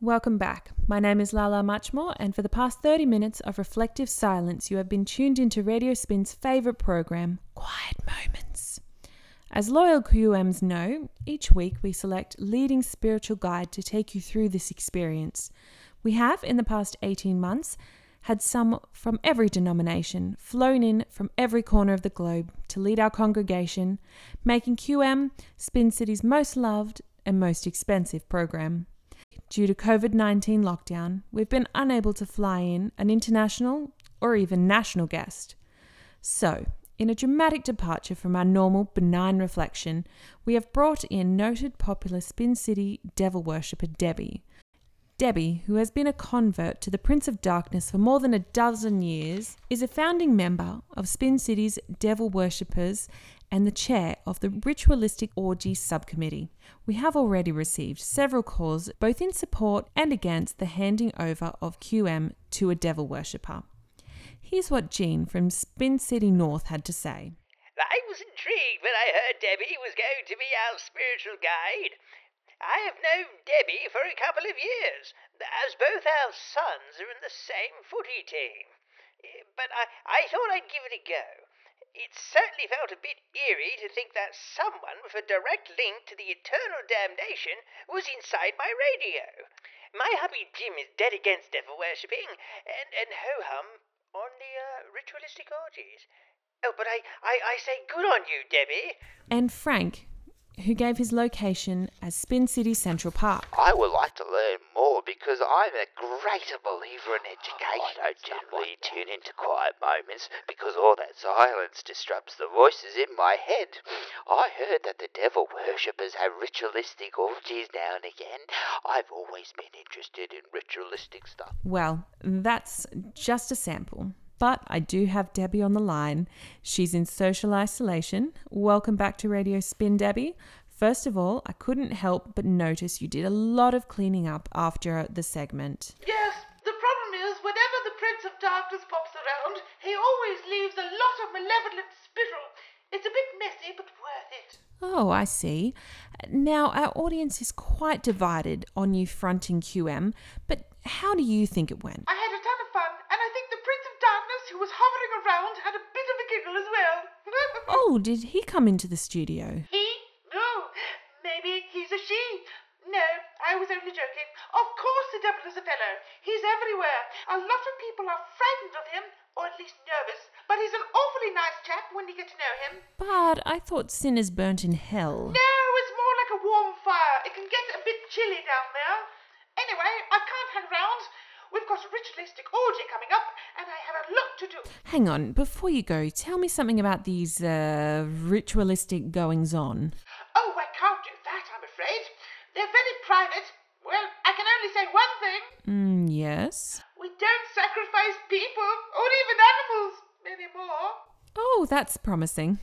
Welcome back. My name is Lala Muchmore, and for the past 30 minutes of reflective silence, you have been tuned into Radio Spin's favourite program, Quiet Moments. As loyal QMs know, each week we select leading spiritual guide to take you through this experience. We have, in the past 18 months, had some from every denomination flown in from every corner of the globe to lead our congregation, making QM Spin City's most loved and most expensive program. Due to COVID 19 lockdown, we've been unable to fly in an international or even national guest. So, in a dramatic departure from our normal benign reflection, we have brought in noted popular Spin City devil worshipper Debbie. Debbie, who has been a convert to the Prince of Darkness for more than a dozen years, is a founding member of Spin City's Devil Worshippers and the chair of the Ritualistic Orgy Subcommittee. We have already received several calls both in support and against the handing over of QM to a devil worshipper. Here's what Jean from Spin City North had to say. I was intrigued when I heard Debbie was going to be our spiritual guide. I have known Debbie for a couple of years, as both our sons are in the same footy team. Eh, but I, I thought I'd give it a go. It certainly felt a bit eerie to think that someone with a direct link to the eternal damnation was inside my radio. My hubby Jim is dead against devil worshipping, and, and ho hum on the uh, ritualistic orgies. Oh, but I, I, I say good on you, Debbie. And Frank, who gave his location as Spin City Central Park. I would like to learn more because I'm a greater believer in education. I don't generally tune into quiet moments because all that silence disrupts the voices in my head. I heard that the devil worshippers have ritualistic orgies now and again. I've always been interested in ritualistic stuff. Well, that's just a sample. But I do have Debbie on the line. She's in social isolation. Welcome back to Radio Spin, Debbie. First of all, I couldn't help but notice you did a lot of cleaning up after the segment. Yes, the problem is, whenever the Prince of Darkness pops around, he always leaves a lot of malevolent spittle. It's a bit messy, but worth it. Oh, I see. Now, our audience is quite divided on you fronting QM, but how do you think it went? I had a ton of fun, and I think the Prince of Darkness, who was hovering around, had a bit of a giggle as well. Oh, did he come into the studio? he? No, maybe he's a she. No, I was only joking. Of course the devil is a fellow. He's everywhere. A lot of people are frightened of him, or at least nervous, but he's an awfully nice chap when you get to know him. But I thought sin is burnt in hell. No, it's more like a warm fire. It can get a bit chilly down there. Anyway, I can't hang around. We've got a ritualistic orgy coming up, and I have a lot to do. Hang on, before you go, tell me something about these uh, ritualistic goings on. Oh, I can't do that, I'm afraid. They're very private. Well, I can only say thing. Mm, yes. We don't sacrifice people, or even animals, anymore. Oh, that's promising.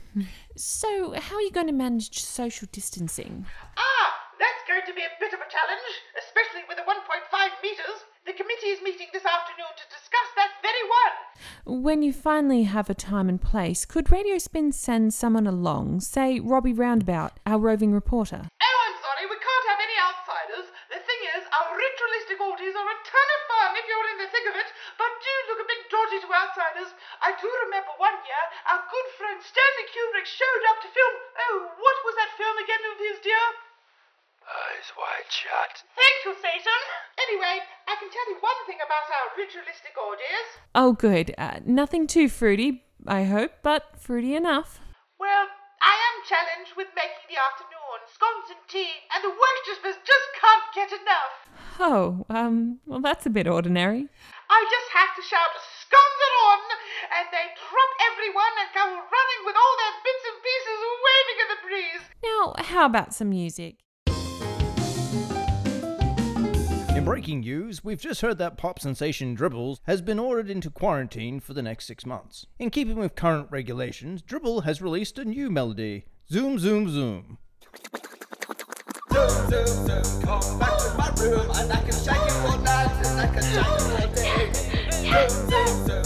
So, how are you going to manage social distancing? Ah, that's going to be a bit of a challenge, especially with the 1.5 metres. The committee is meeting this afternoon to discuss that very one. When you finally have a time and place, could Radio Spin send someone along, say Robbie Roundabout, our roving reporter? Oh, I'm sorry, we can't have any outsiders. The thing is, our ritualistic orgies are a ton of fun if you're in the thick of it, but do look a bit dodgy to outsiders. I do remember one year our good friend Stanley Kubrick showed up to film. Oh, what was that film again of his, dear? Eyes wide shut. Thank you, Satan. Anyway, I can tell you one thing about our ritualistic orgies. Oh, good. Uh, nothing too fruity, I hope, but fruity enough. Well, I am challenged with making the afternoon scones and tea, and the worshippers just can't get enough. Oh, um, well, that's a bit ordinary. I just have to shout scones are on, and they drop everyone and come running with all their bits and pieces waving in the breeze. Now, how about some music? In breaking news, we've just heard that pop sensation Dribbles has been ordered into quarantine for the next six months. In keeping with current regulations, Dribble has released a new melody Zoom Zoom Zoom. Zoom, zoom, zoom, come back to my room and I can shake all night and I can shake all day. Zoom, zoom, zoom,